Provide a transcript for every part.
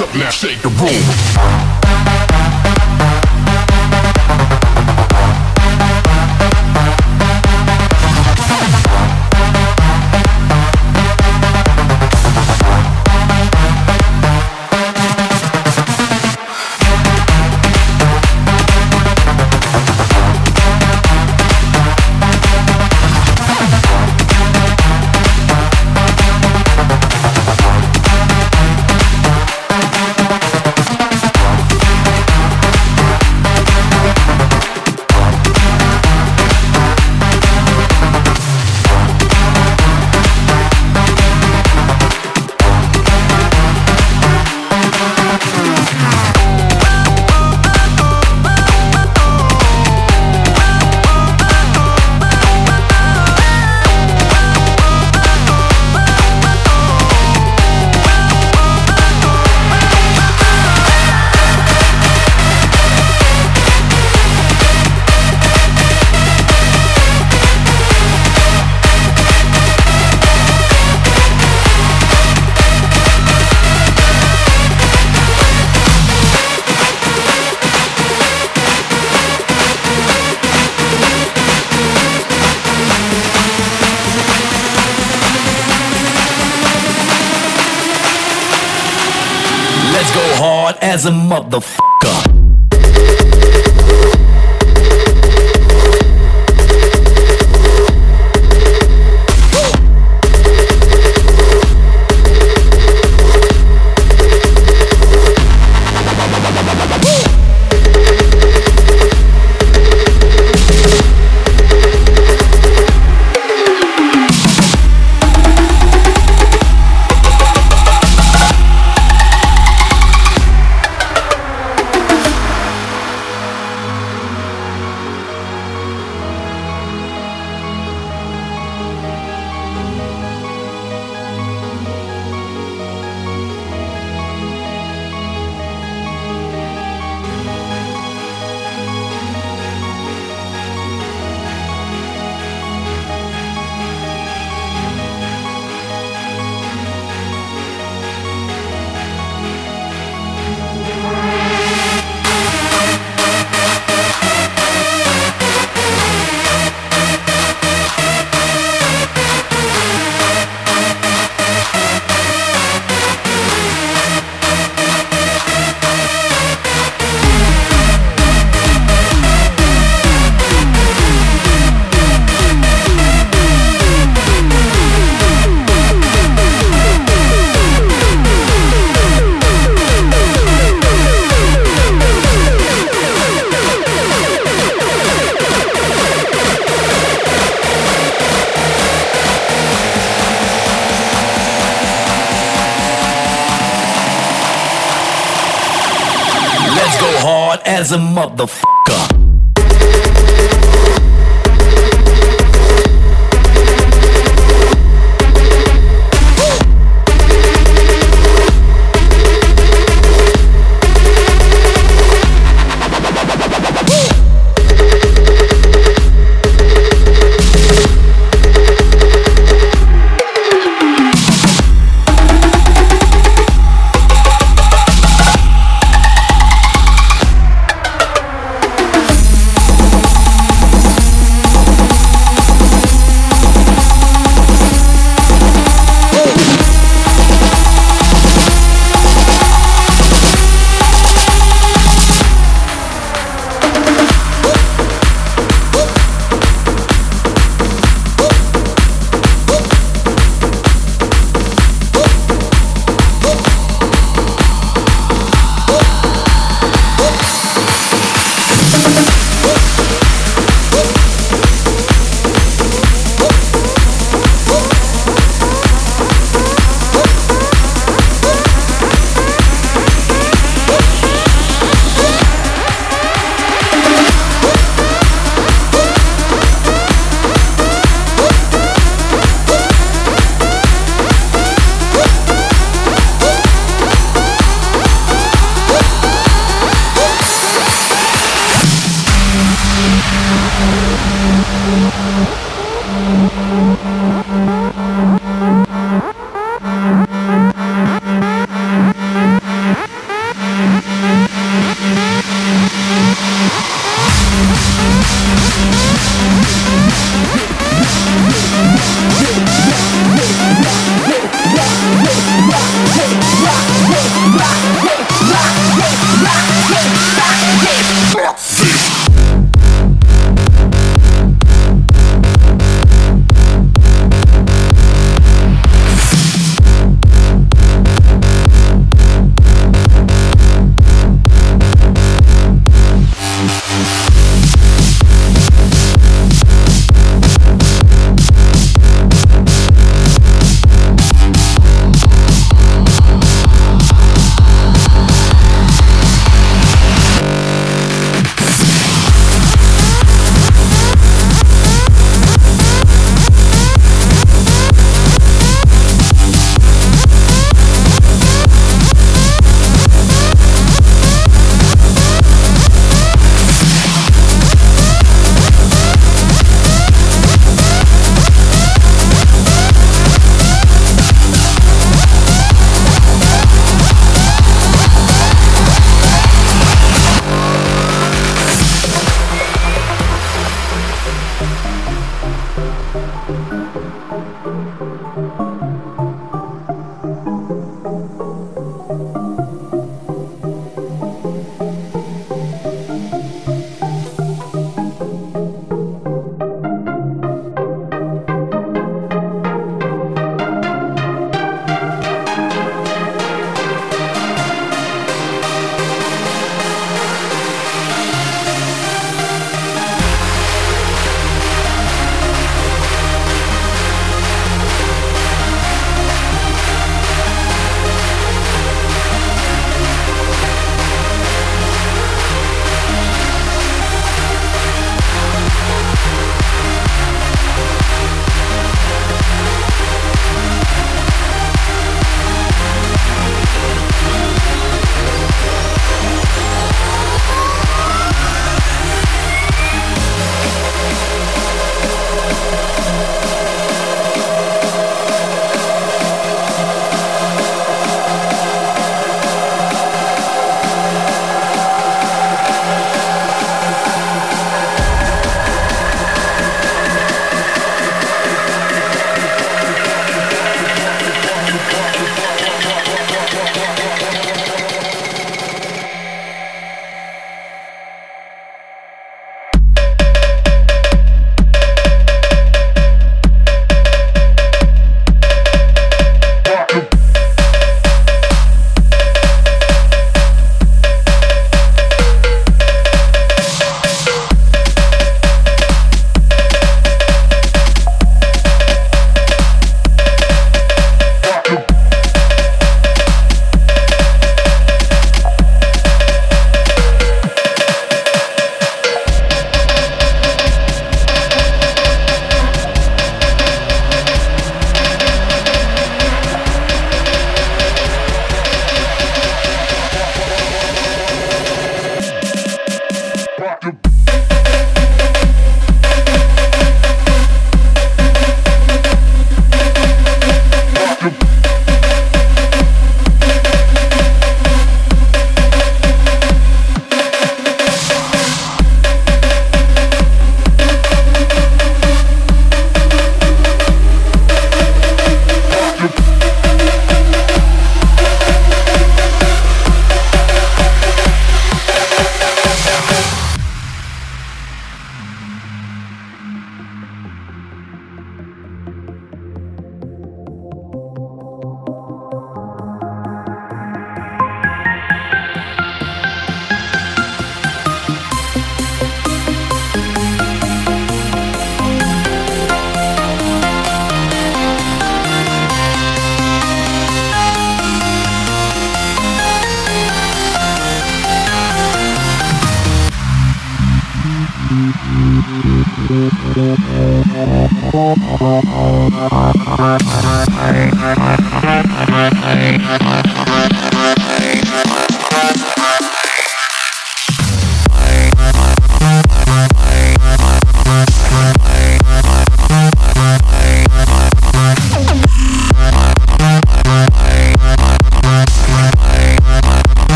up now, shake the room. As a motherfucker.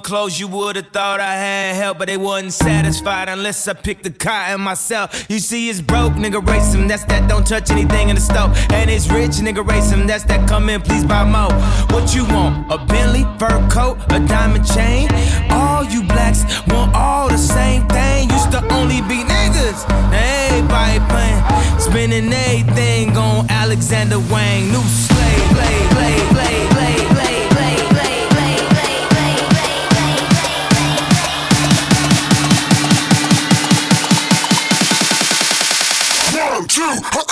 Clothes, you would've thought I had help, but they wasn't satisfied unless I picked the cotton myself. You see, it's broke, nigga, race him. That's that don't touch anything in the stove. And it's rich, nigga, race him. That's that come in, please buy more. What you want? A Bentley, fur coat, a diamond chain? All you blacks want all the same thing. Used to only be niggas. Now everybody playing. Spending everything on Alexander Wang. New slave, play, play, play, you.